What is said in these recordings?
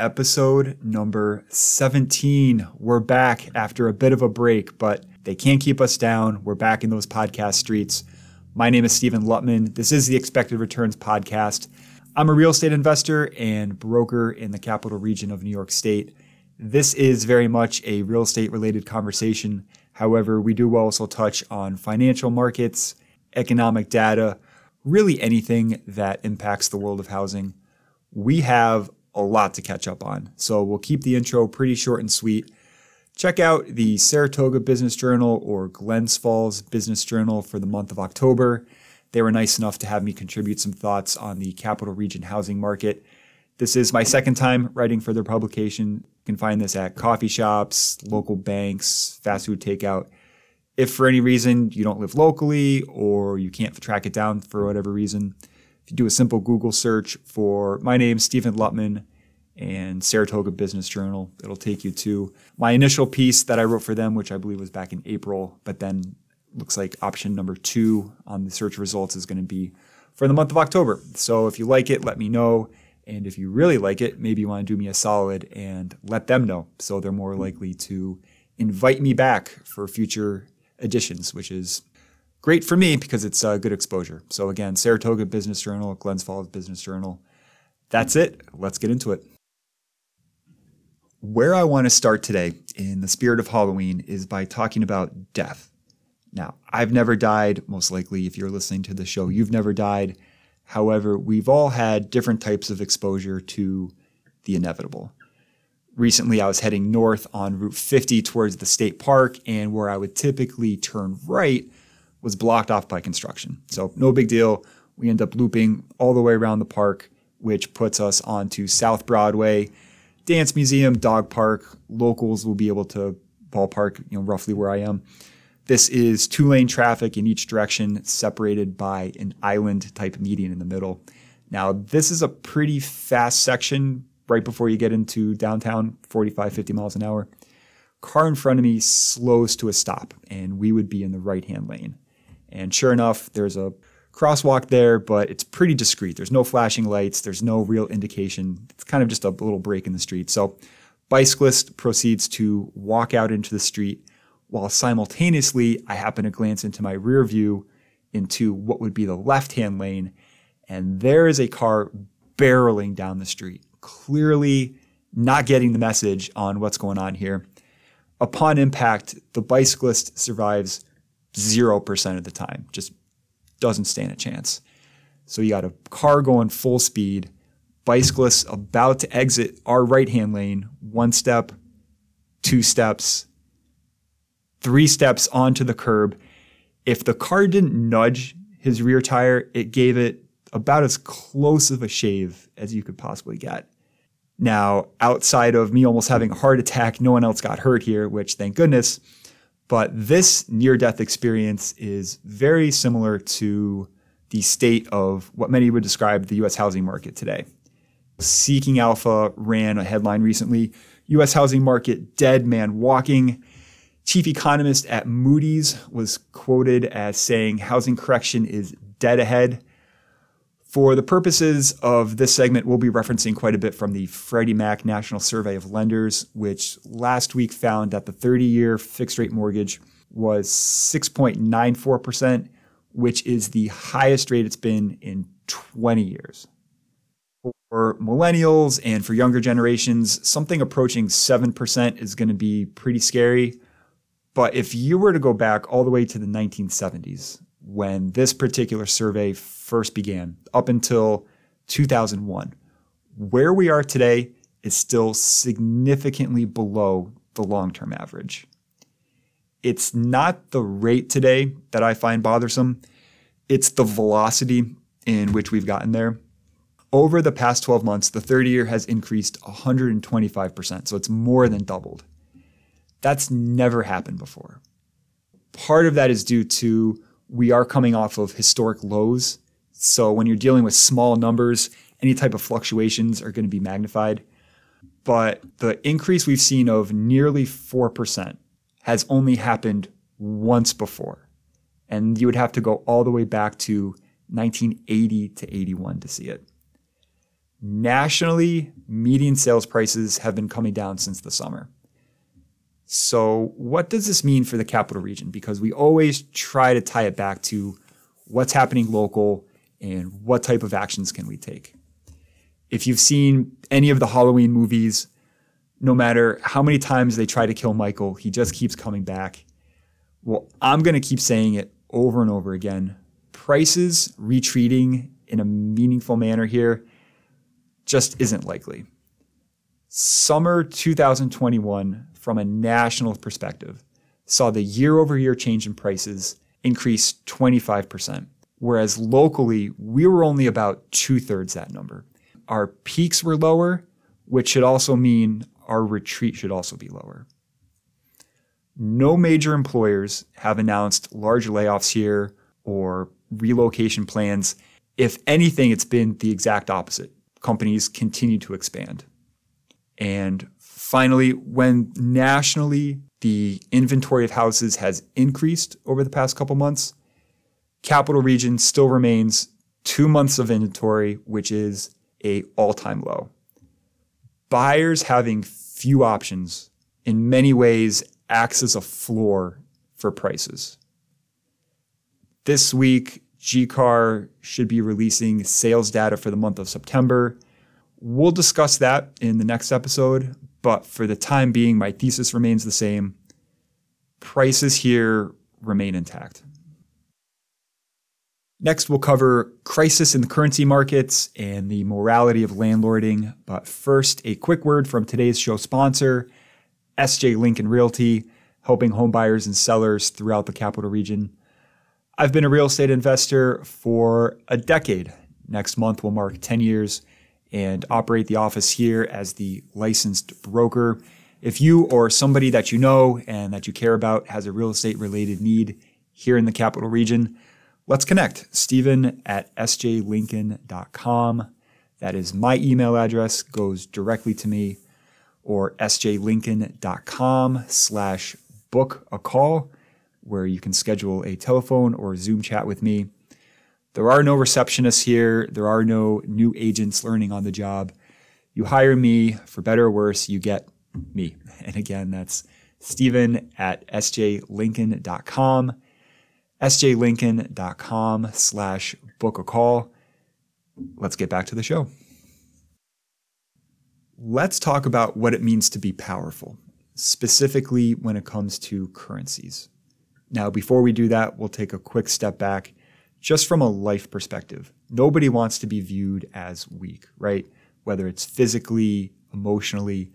episode number 17. We're back after a bit of a break, but they can't keep us down. We're back in those podcast streets. My name is Steven Luttman. This is the Expected Returns Podcast. I'm a real estate investor and broker in the capital region of New York State. This is very much a real estate related conversation. However, we do also touch on financial markets, economic data, really anything that impacts the world of housing. We have a lot to catch up on, so we'll keep the intro pretty short and sweet. Check out the Saratoga Business Journal or Glens Falls Business Journal for the month of October. They were nice enough to have me contribute some thoughts on the capital region housing market. This is my second time writing for their publication. You can find this at coffee shops, local banks, fast food takeout if for any reason you don't live locally or you can't track it down for whatever reason, you do a simple Google search for my name, Steven Luttman, and Saratoga Business Journal, it'll take you to my initial piece that I wrote for them, which I believe was back in April, but then looks like option number two on the search results is going to be for the month of October. So if you like it, let me know. And if you really like it, maybe you want to do me a solid and let them know so they're more likely to invite me back for future editions, which is great for me because it's uh, good exposure. So again, Saratoga Business Journal, Glens Falls Business Journal. That's it. Let's get into it. Where I want to start today, in the spirit of Halloween, is by talking about death. Now, I've never died. Most likely, if you're listening to the show, you've never died. However, we've all had different types of exposure to the inevitable recently I was heading north on Route 50 towards the state park, and where I would typically turn right was blocked off by construction. So, no big deal. We end up looping all the way around the park, which puts us onto South Broadway, Dance Museum, Dog Park. Locals will be able to ballpark, you know, roughly where I am. This is two lane traffic in each direction, separated by an island type median in the middle. Now, this is a pretty fast section right before you get into downtown, 45, 50 miles an hour. Car in front of me slows to a stop, and we would be in the right hand lane. And sure enough, there's a crosswalk there, but it's pretty discreet. There's no flashing lights, there's no real indication. It's kind of just a little break in the street. So, bicyclist proceeds to walk out into the street while simultaneously I happen to glance into my rear view into what would be the left hand lane, and there is a car barreling down the street clearly not getting the message on what's going on here. Upon impact, the bicyclist survives 0% of the time, just doesn't stand a chance. So you got a car going full speed, bicyclist about to exit our right hand lane, one step, two steps, three steps onto the curb. If the car didn't nudge his rear tire, it gave it about as close of a shave as you could possibly get. Now, outside of me almost having a heart attack, no one else got hurt here, which thank goodness. But this near death experience is very similar to the state of what many would describe the US housing market today. Seeking Alpha ran a headline recently US housing market dead man walking. Chief economist at Moody's was quoted as saying housing correction is dead ahead. For the purposes of this segment, we'll be referencing quite a bit from the Freddie Mac National Survey of Lenders, which last week found that the 30 year fixed rate mortgage was 6.94%, which is the highest rate it's been in 20 years. For millennials and for younger generations, something approaching 7% is going to be pretty scary. But if you were to go back all the way to the 1970s, when this particular survey first began up until 2001. Where we are today is still significantly below the long term average. It's not the rate today that I find bothersome, it's the velocity in which we've gotten there. Over the past 12 months, the 30 year has increased 125%, so it's more than doubled. That's never happened before. Part of that is due to we are coming off of historic lows. So when you're dealing with small numbers, any type of fluctuations are going to be magnified. But the increase we've seen of nearly 4% has only happened once before. And you would have to go all the way back to 1980 to 81 to see it. Nationally, median sales prices have been coming down since the summer. So, what does this mean for the capital region? Because we always try to tie it back to what's happening local and what type of actions can we take. If you've seen any of the Halloween movies, no matter how many times they try to kill Michael, he just keeps coming back. Well, I'm going to keep saying it over and over again. Prices retreating in a meaningful manner here just isn't likely. Summer 2021 from a national perspective saw the year over year change in prices increase 25%, whereas locally, we were only about two thirds that number. Our peaks were lower, which should also mean our retreat should also be lower. No major employers have announced large layoffs here or relocation plans. If anything, it's been the exact opposite. Companies continue to expand. And Finally, when nationally the inventory of houses has increased over the past couple months, capital region still remains two months of inventory, which is a all-time low. Buyers having few options in many ways acts as a floor for prices. This week, GCAR should be releasing sales data for the month of September. We'll discuss that in the next episode, but for the time being, my thesis remains the same. Prices here remain intact. Next, we'll cover crisis in the currency markets and the morality of landlording. But first, a quick word from today's show sponsor, SJ Lincoln Realty, helping homebuyers and sellers throughout the capital region. I've been a real estate investor for a decade. Next month will mark 10 years and operate the office here as the licensed broker. If you or somebody that you know and that you care about has a real estate related need here in the capital region, let's connect. Steven at sjlincoln.com. That is my email address, goes directly to me, or sjlincoln.com slash book a call, where you can schedule a telephone or Zoom chat with me. There are no receptionists here. There are no new agents learning on the job. You hire me, for better or worse, you get me. And again, that's Steven at sjlincoln.com, sjlincoln.com slash book a call. Let's get back to the show. Let's talk about what it means to be powerful, specifically when it comes to currencies. Now, before we do that, we'll take a quick step back just from a life perspective, nobody wants to be viewed as weak, right? Whether it's physically, emotionally,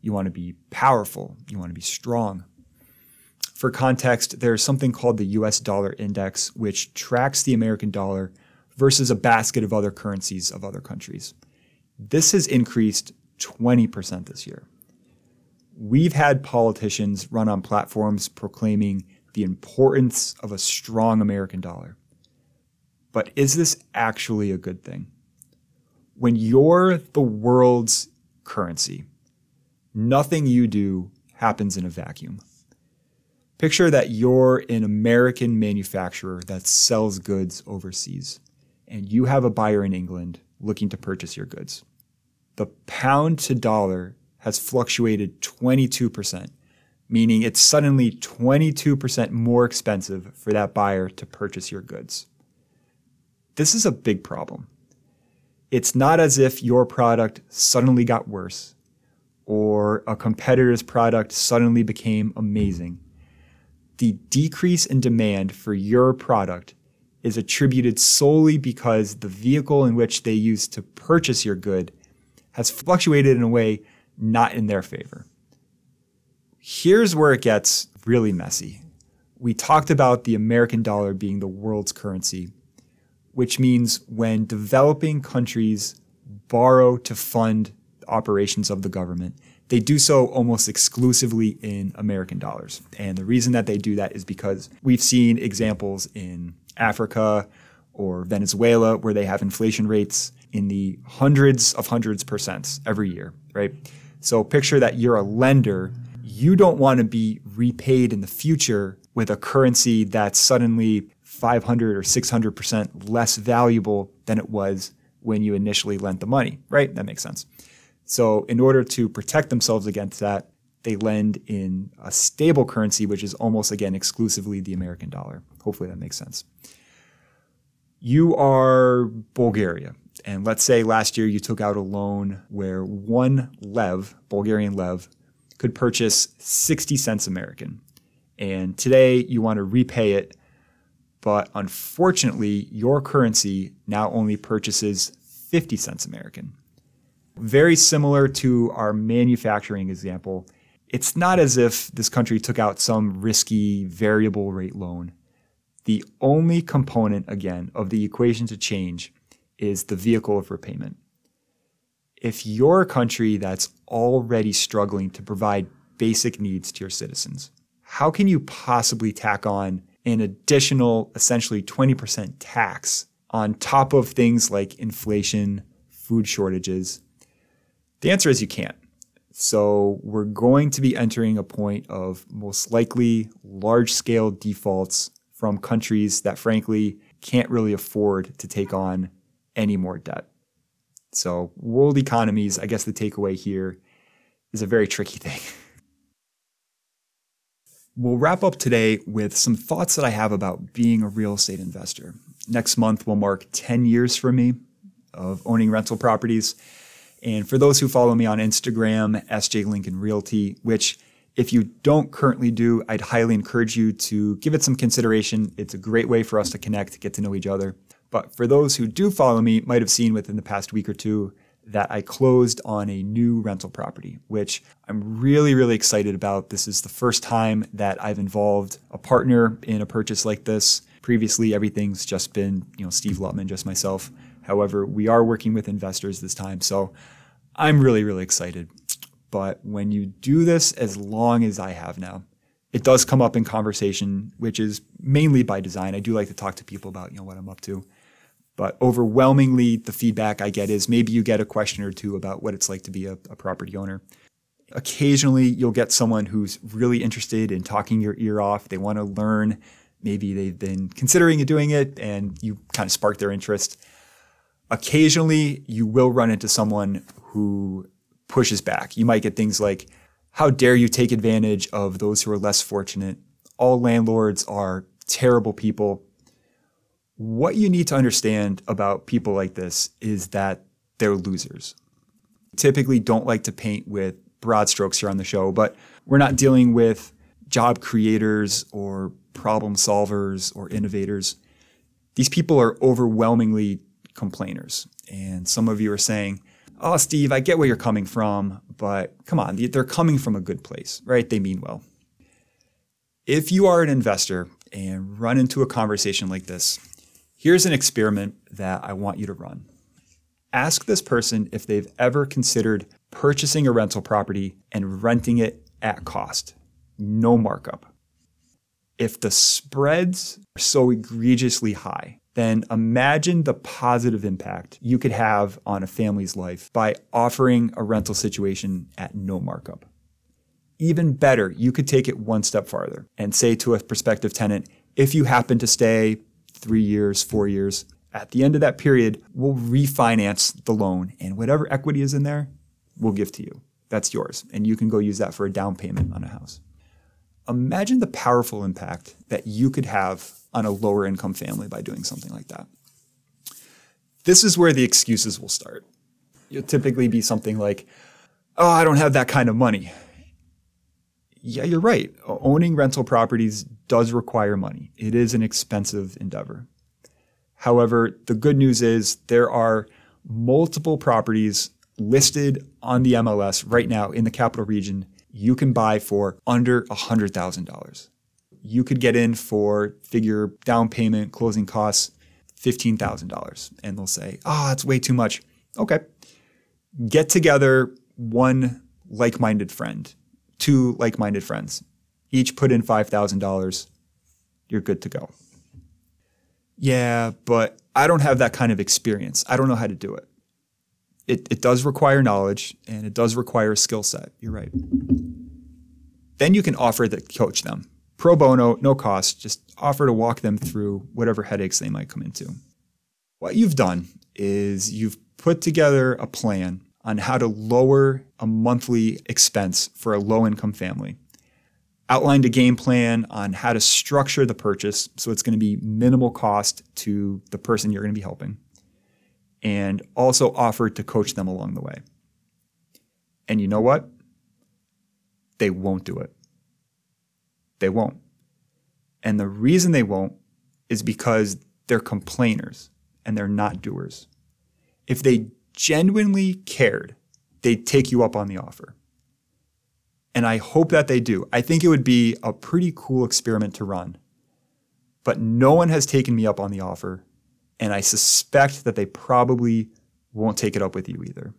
you want to be powerful, you want to be strong. For context, there's something called the US dollar index, which tracks the American dollar versus a basket of other currencies of other countries. This has increased 20% this year. We've had politicians run on platforms proclaiming the importance of a strong American dollar. But is this actually a good thing? When you're the world's currency, nothing you do happens in a vacuum. Picture that you're an American manufacturer that sells goods overseas, and you have a buyer in England looking to purchase your goods. The pound to dollar has fluctuated 22%, meaning it's suddenly 22% more expensive for that buyer to purchase your goods. This is a big problem. It's not as if your product suddenly got worse or a competitor's product suddenly became amazing. The decrease in demand for your product is attributed solely because the vehicle in which they used to purchase your good has fluctuated in a way not in their favor. Here's where it gets really messy. We talked about the American dollar being the world's currency which means when developing countries borrow to fund operations of the government, they do so almost exclusively in American dollars. And the reason that they do that is because we've seen examples in Africa or Venezuela where they have inflation rates in the hundreds of hundreds percents every year, right? So picture that you're a lender, you don't want to be repaid in the future with a currency that's suddenly 500 or 600% less valuable than it was when you initially lent the money, right? That makes sense. So, in order to protect themselves against that, they lend in a stable currency, which is almost again exclusively the American dollar. Hopefully that makes sense. You are Bulgaria. And let's say last year you took out a loan where one lev, Bulgarian lev, could purchase 60 cents American. And today you want to repay it, but unfortunately, your currency now only purchases 50 cents American. Very similar to our manufacturing example, it's not as if this country took out some risky variable rate loan. The only component, again, of the equation to change is the vehicle of repayment. If you're a country that's already struggling to provide basic needs to your citizens, how can you possibly tack on an additional, essentially 20% tax on top of things like inflation, food shortages? The answer is you can't. So we're going to be entering a point of most likely large scale defaults from countries that frankly can't really afford to take on any more debt. So world economies, I guess the takeaway here is a very tricky thing. we'll wrap up today with some thoughts that I have about being a real estate investor. Next month will mark 10 years for me of owning rental properties. And for those who follow me on Instagram, SJ Lincoln Realty, which if you don't currently do, I'd highly encourage you to give it some consideration. It's a great way for us to connect, get to know each other. But for those who do follow me, might have seen within the past week or two that I closed on a new rental property, which I'm really, really excited about. This is the first time that I've involved a partner in a purchase like this. Previously, everything's just been, you know, Steve Luttman, just myself. However, we are working with investors this time. So I'm really, really excited. But when you do this as long as I have now, it does come up in conversation, which is mainly by design. I do like to talk to people about, you know, what I'm up to. But overwhelmingly, the feedback I get is maybe you get a question or two about what it's like to be a, a property owner. Occasionally, you'll get someone who's really interested in talking your ear off. They want to learn. Maybe they've been considering doing it and you kind of spark their interest. Occasionally, you will run into someone who pushes back. You might get things like, How dare you take advantage of those who are less fortunate? All landlords are terrible people. What you need to understand about people like this is that they're losers. Typically, don't like to paint with broad strokes here on the show, but we're not dealing with job creators or problem solvers or innovators. These people are overwhelmingly complainers. And some of you are saying, Oh, Steve, I get where you're coming from, but come on, they're coming from a good place, right? They mean well. If you are an investor and run into a conversation like this, here's an experiment that I want you to run. Ask this person if they've ever considered purchasing a rental property and renting it at cost, no markup. If the spreads are so egregiously high then imagine the positive impact you could have on a family's life by offering a rental situation at no markup. Even better, you could take it one step farther and say to a prospective tenant, if you happen to stay three years, four years, at the end of that period, we'll refinance the loan and whatever equity is in there, we'll give to you. That's yours. And you can go use that for a down payment on a house. Imagine the powerful impact that you could have on a lower income family by doing something like that. This is where the excuses will start. You'll typically be something like, oh, I don't have that kind of money. Yeah, you're right. Owning rental properties does require money. It is an expensive endeavor. However, the good news is there are multiple properties listed on the MLS right now in the capital region you can buy for under $100,000 you could get in for figure down payment, closing costs, $15,000. And they'll say, ah, oh, that's way too much. Okay. Get together one like minded friend, two like minded friends. Each put in $5,000. You're good to go. Yeah, but I don't have that kind of experience. I don't know how to do it. It, it does require knowledge and it does require a skill set. You're right. Then you can offer to coach them pro bono, no cost, just offer to walk them through whatever headaches they might come into. What you've done is you've put together a plan on how to lower a monthly expense for a low income family. Outlined a game plan on how to structure the purchase so it's going to be minimal cost to the person you're going to be helping, and also offered to coach them along the way. And you know what? They won't do it. They won't. And the reason they won't is because they're complainers and they're not doers. If they genuinely cared, they'd take you up on the offer. And I hope that they do. I think it would be a pretty cool experiment to run. But no one has taken me up on the offer, and I suspect that they probably won't take it up with you either.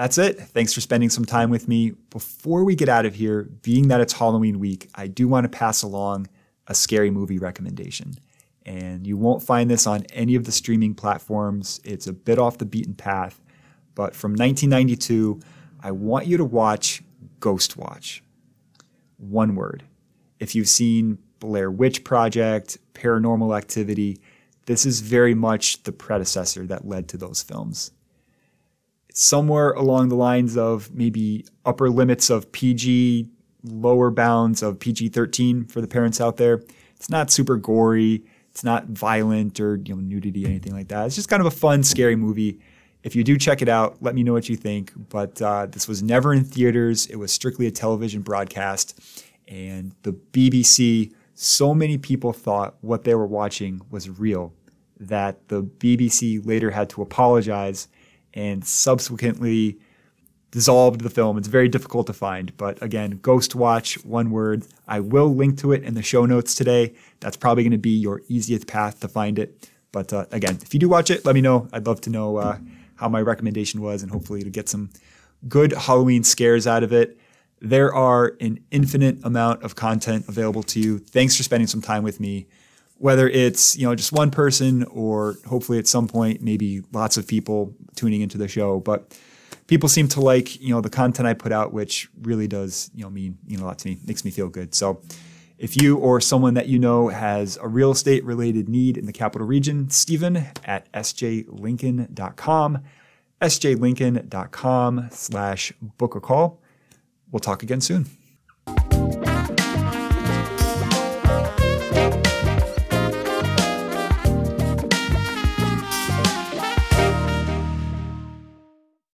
That's it. Thanks for spending some time with me. Before we get out of here, being that it's Halloween week, I do want to pass along a scary movie recommendation. And you won't find this on any of the streaming platforms. It's a bit off the beaten path. But from 1992, I want you to watch Ghostwatch. One word. If you've seen Blair Witch Project, Paranormal Activity, this is very much the predecessor that led to those films. Somewhere along the lines of maybe upper limits of PG, lower bounds of PG 13 for the parents out there. It's not super gory. It's not violent or you know nudity, anything like that. It's just kind of a fun, scary movie. If you do check it out, let me know what you think. But uh, this was never in theaters. It was strictly a television broadcast. And the BBC, so many people thought what they were watching was real that the BBC later had to apologize and subsequently dissolved the film. It's very difficult to find, but again, Ghostwatch, one word. I will link to it in the show notes today. That's probably going to be your easiest path to find it. But uh, again, if you do watch it, let me know. I'd love to know uh, how my recommendation was and hopefully to get some good Halloween scares out of it. There are an infinite amount of content available to you. Thanks for spending some time with me. Whether it's, you know, just one person or hopefully at some point maybe lots of people tuning into the show, but people seem to like you know the content I put out, which really does you know mean know a lot to me, makes me feel good. So. If you or someone that you know has a real estate related need in the capital region, Steven at sjlincoln.com, sjlincoln.com slash book a call. We'll talk again soon.